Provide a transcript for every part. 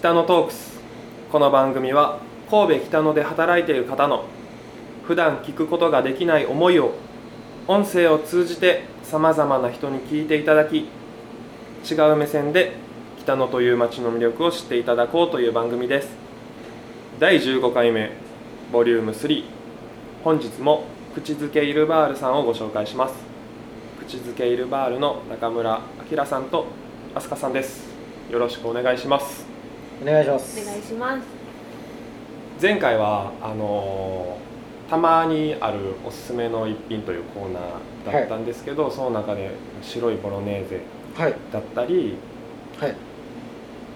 北野トークス。この番組は神戸北野で働いている方の普段聞くことができない思いを音声を通じてさまざまな人に聞いていただき違う目線で北野という街の魅力を知っていただこうという番組です。第15回目ボリューム3本日も口づけイルバールさんをご紹介します。口づけイルバールの中村明さんと飛鳥さんです。よろしくお願いします。お願いします。お願いします。前回はあのーたまにあるおすすめの一品というコーナーだったんですけど、その中で白いボロネーゼはい。だったりはい。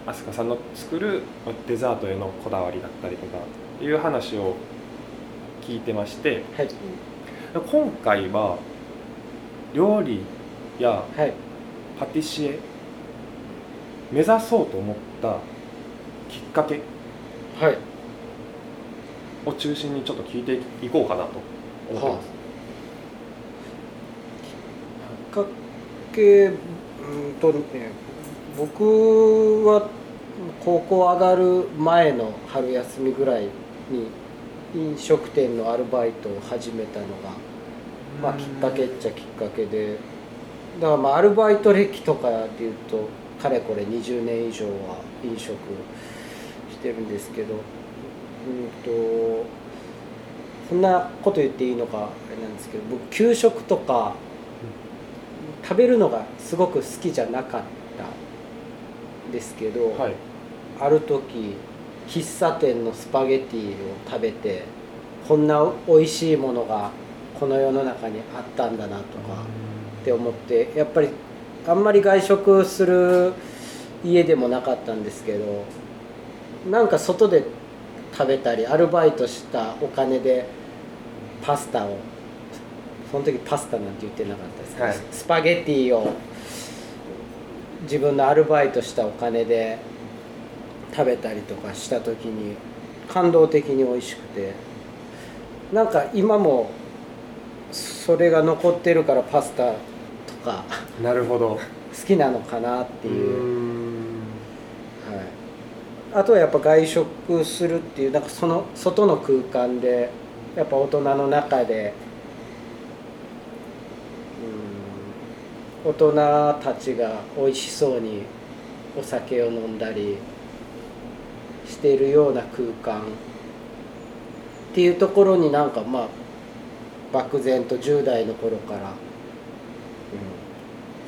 飛鳥さんの作るデザートへのこだわりだったりとかいう話を聞いてましてはい。今回は料理やはい。パティシエ目指そうと思ったきっかけはい。を中心にちょっと聞いていこうかなと思ってます、きっかけうんとね僕は高校上がる前の春休みぐらいに飲食店のアルバイトを始めたのが、まあ、きっかけっちゃきっかけでだからまあアルバイト歴とかでいうとかれこれ20年以上は飲食してるんですけどうんとそんなこと言っていいのかあれなんですけど僕給食とか食べるのがすごく好きじゃなかったんですけど、はい。ある時喫茶店のスパゲティを食べてこんな美味しいものがこの世の中にあったんだなとかって思ってやっぱりあんまり外食する家でもなかったんですけどなんか外で食べたりアルバイトしたお金でパスタをその時パスタなんて言ってなかったですけど、はい。スパゲティを自分のアルバイトしたお金で食べたりとかした時に感動的に美味しくて。なんか今もそれが残ってるからパスタとかなるほど。好きなのかなっていう。んはい、あとはやっぱ外食するっていうなんかその外の空間でやっぱ大人の中でうん大人たちが美味しそうにお酒を飲んだりしているような空間っていうところになんかまあ漠然と10代の頃から、うん、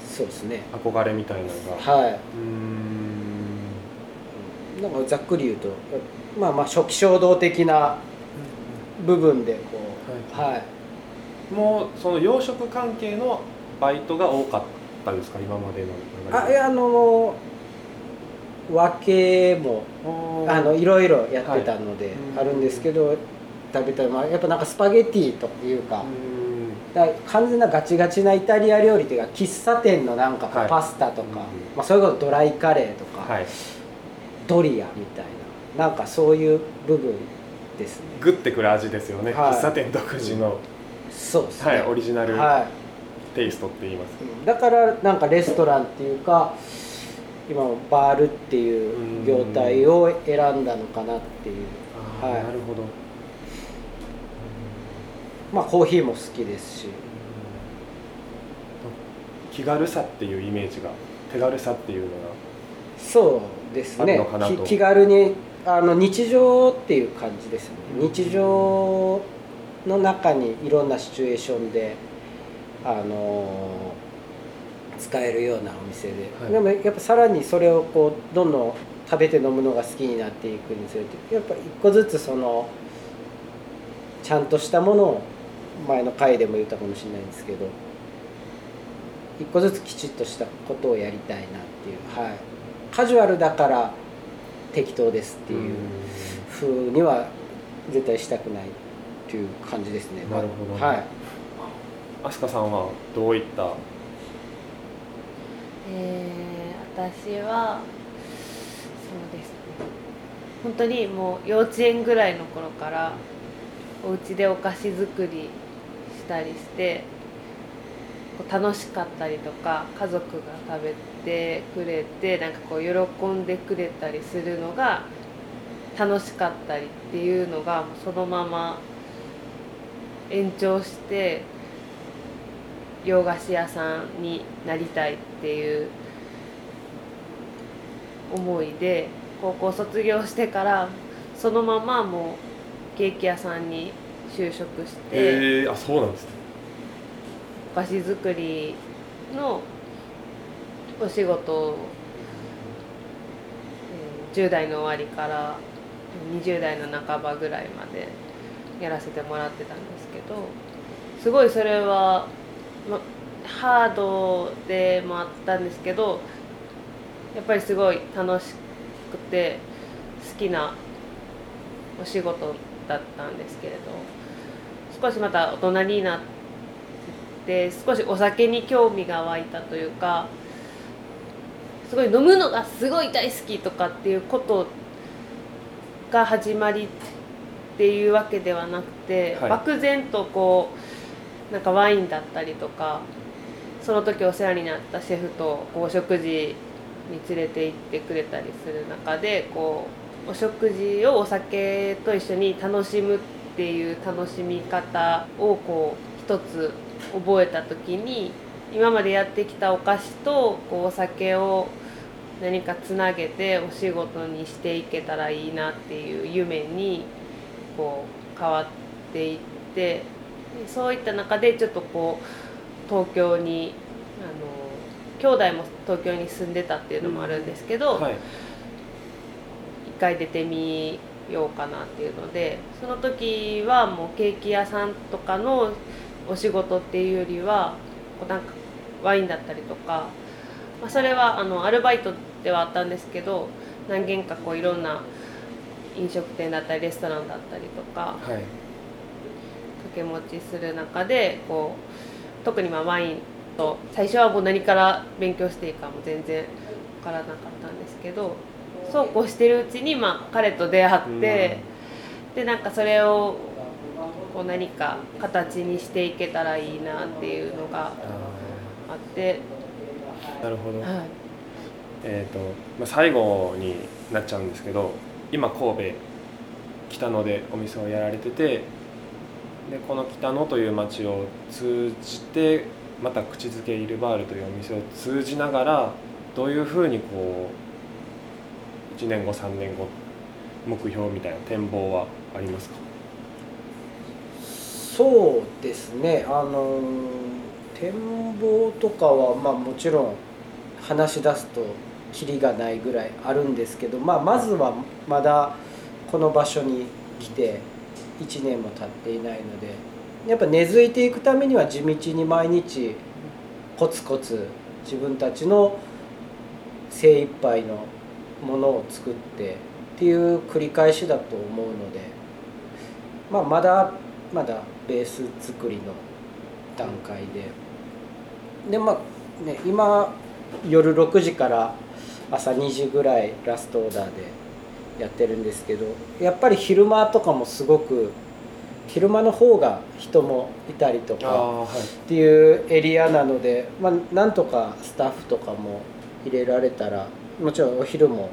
そうですね。憧れみたいなのが。はい。うーんなんかざっくり言うとまあまあ初期衝動的な部分でこうははい、もうその洋食関係のバイトが多かったですか？今までのあいやあの分けもあのいろいろやってたのでうんあるんですけど、食べたらまあやっぱなんかスパゲティというか,、完全なガチガチなイタリア料理っていうか喫茶店のなんかはい。パスタとか、うんまあ、それこそドライカレーとか、はいドリアみたいななんかそういう部分ですね。グッてくる味ですよね、はい。喫茶店独自の、そうですね。はい、オリジナルはい。テイストって言います。か、だからなんかレストランっていうか今もバールっていう業態を選んだのかなっていう。あーはい。なるほど。まあコーヒーも好きですし。気軽さっていうイメージが手軽さっていうのが。そうですね。気軽にあの日常っていう感じですよね。うん。日常の中にいろんなシチュエーションであの使えるようなお店で、はい。でもやっぱさらにそれをこうどんどん食べて飲むのが好きになっていくにつれてやっぱ一個ずつそのちゃんとしたものを前の回でも言ったかもしれないんですけど一個ずつきちっとしたことをやりたいなっていう。はいカジュアルだから適当ですっていう風には絶対したくないっていう感じですね。なるほどはい。飛鳥さんはどういった？えー、私はそうですね。本当にもう幼稚園ぐらいの頃からお家でお菓子作りしたりして楽しかったりとか家族が食べてくれてなんかこう喜んでくれたりするのが楽しかったりっていうのがそのまま延長して洋菓子屋さんになりたいっていう思いで高校卒業してからそのままもうケーキ屋さんに就職してへえあそうなんですね。お菓子作りのお仕事を、10代の終わりから20代の半ばぐらいまでやらせてもらってたんですけどすごいそれは、ま、ハードでもあったんですけどやっぱりすごい楽しくて好きなお仕事だったんですけれど少しまた大人になって少しお酒に興味が湧いたというかすごい飲むのがすごい大好きとかっていうことが始まりっていうわけではなくて、はい。漠然とこうなんかワインだったりとかその時お世話になったシェフとこうお食事に連れて行ってくれたりする中でこうお食事をお酒と一緒に楽しむっていう楽しみ方をこう一つ覚えた時に今までやってきたお菓子とこうお酒を何かつなげてお仕事にしていけたらいいなっていう夢にこう変わっていってでそういった中でちょっとこう東京にあの兄弟も東京に住んでたっていうのもあるんですけど、はい。一回出てみようかなっていうのでその時はもうケーキ屋さんとかのお仕事っていうよりはこうなんかワインだったりとか、まあ、それはあのアルバイトではあったんですけど何軒かこういろんな飲食店だったりレストランだったりとかはい。掛け持ちする中でこう特にまあワインと最初はもう何から勉強していいかも全然分からなかったんですけどそうこうしてるうちにまあ彼と出会って、でなんかそれをこう何か形にしていけたらいいなっていうのがああって、ーなるほど、はい、えーとまあ、最後になっちゃうんですけど今神戸北野でお店をやられててでこの北野という町を通じてまた口づけイルバールというお店を通じながらどういうふうにこう1年後3年後目標みたいな展望はありますか？そうですね。あの展望とかはまあもちろん話し出すとキリがないぐらいあるんですけど、まあ、まずはまだこの場所に来て1年も経っていないのでやっぱ根付いていくためには地道に毎日コツコツ自分たちの精一杯のものを作ってっていう繰り返しだと思うので、まあ、まだまだベース作りの段階で。でまあね今夜6時から朝2時ぐらいラストオーダーでやってるんですけどやっぱり昼間とかもすごく昼間の方が人もいたりとかっていうエリアなので、まあ、なんとかスタッフとかも入れられたらもちろんお昼も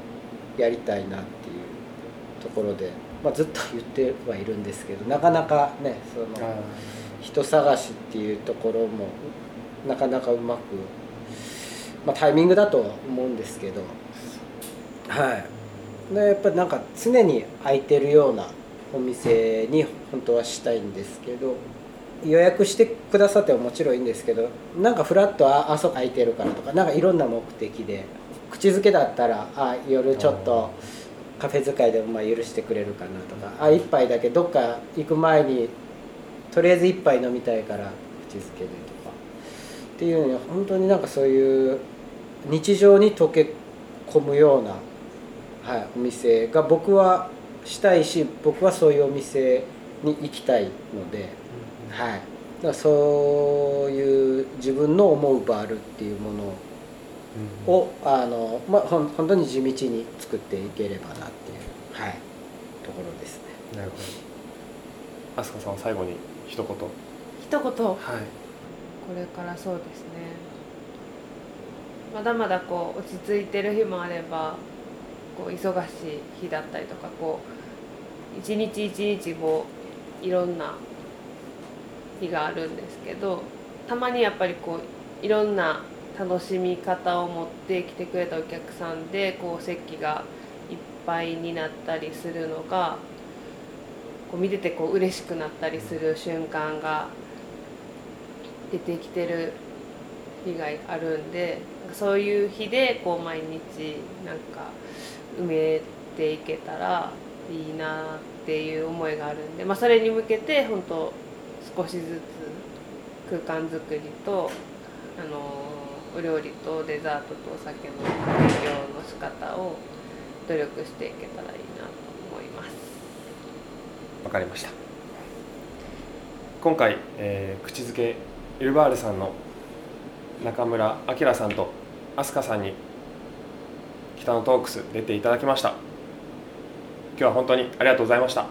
やりたいなっていうところで、まあ、ずっと言ってはいるんですけどなかなかねそのあ人探しっていうところもなかなかうまく、まあ、タイミングだとは思うんですけどはい。でやっぱりなんか常に空いてるようなお店に本当はしたいんですけど予約してくださってももちろんいいんですけどなんかフラッとああそこ空いてるからとかなんかいろんな目的で口づけだったらあ夜ちょっとカフェ使いでもまあ許してくれるかなとか。あ一杯だけどっか行く前にとりあえず一杯飲みたいから口づけでとか。っていうのに本当になんかそういう日常に溶け込むような、はい、お店が僕はしたいし僕はそういうお店に行きたいので、はい、だからそういう自分の思うバールっていうものをあの、まあ、ほん本当に地道に作っていければなっていう、はい、ところですね。なるほど。飛鳥さんは最後に一言。一言。はい。これからそうですね。まだまだこう落ち着いてる日もあればこう忙しい日だったりとかこう一日一日こういろんな日があるんですけどたまにやっぱりこういろんな楽しみ方を持ってきてくれたお客さんでこう席がいっぱいになったりするのがこう見ててこう嬉しくなったりする瞬間が出てきてる日があるんでそういう日でこう毎日なんか埋めていけたらいいなっていう思いがあるんで、まあ、それに向けて本当少しずつ空間づくりとあのお料理とデザートとお酒の提供の仕方を努力していけたらいいなと思います。わかりました。今回、えー、口づけイルバールさんの中村明さんと飛鳥さんに北のトークス出ていただきました。今日は本当にありがとうございました。こ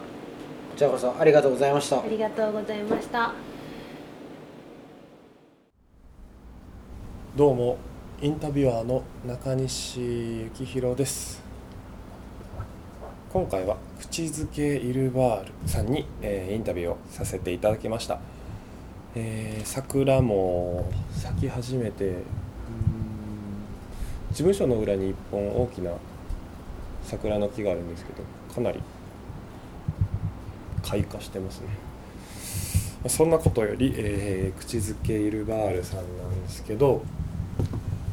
ちらこそありがとうございました。ありがとうございましたどうもインタビュアーの中西幸宏です。今回は口づけイルバールさんに、えー、インタビューをさせていただきました、えー、桜も咲き始めて事務所の裏に1本大きな桜の木があるんですけどかなり開花してますね。そんなことより、えー、口づけイルバールさんなんですけど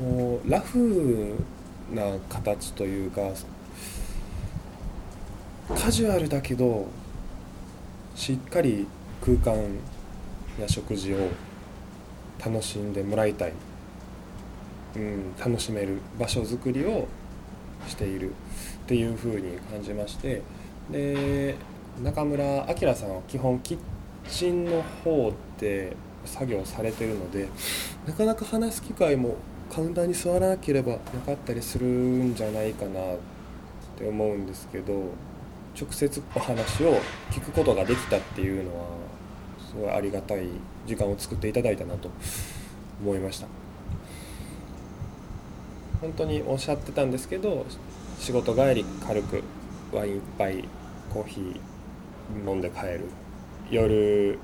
もうラフな形というかカジュアルだけどしっかり空間や食事を楽しんでもらいたい。うん、楽しめる場所づくりをしているっていうふうに感じまして。で中村明さんは基本キッチンの方で作業されてるのでなかなか話す機会もカウンターに座らなければなかったりするんじゃないかなって思うんですけど直接お話を聞くことができたっていうのはすごいありがたい時間を作っていただいたなと思いました。本当におっしゃってたんですけど仕事帰り軽くワイン1杯コーヒー飲んで帰る夜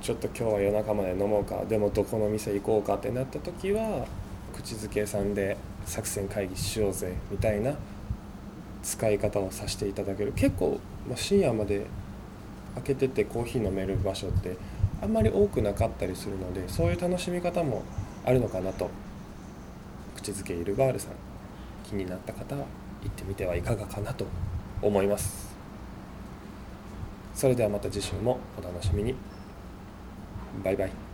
ちょっと今日は夜中まで飲もうかでもどこの店行こうかってなった時は口づけさんで作戦会議しようぜみたいな使い方をさせていただける。結構、ま、深夜まで開けててコーヒー飲める場所ってあんまり多くなかったりするのでそういう楽しみ方もあるのかなと。口づけイルバールさん気になった方は行ってみてはいかがかなと思います。それではまた次週もお楽しみに。バイバイ。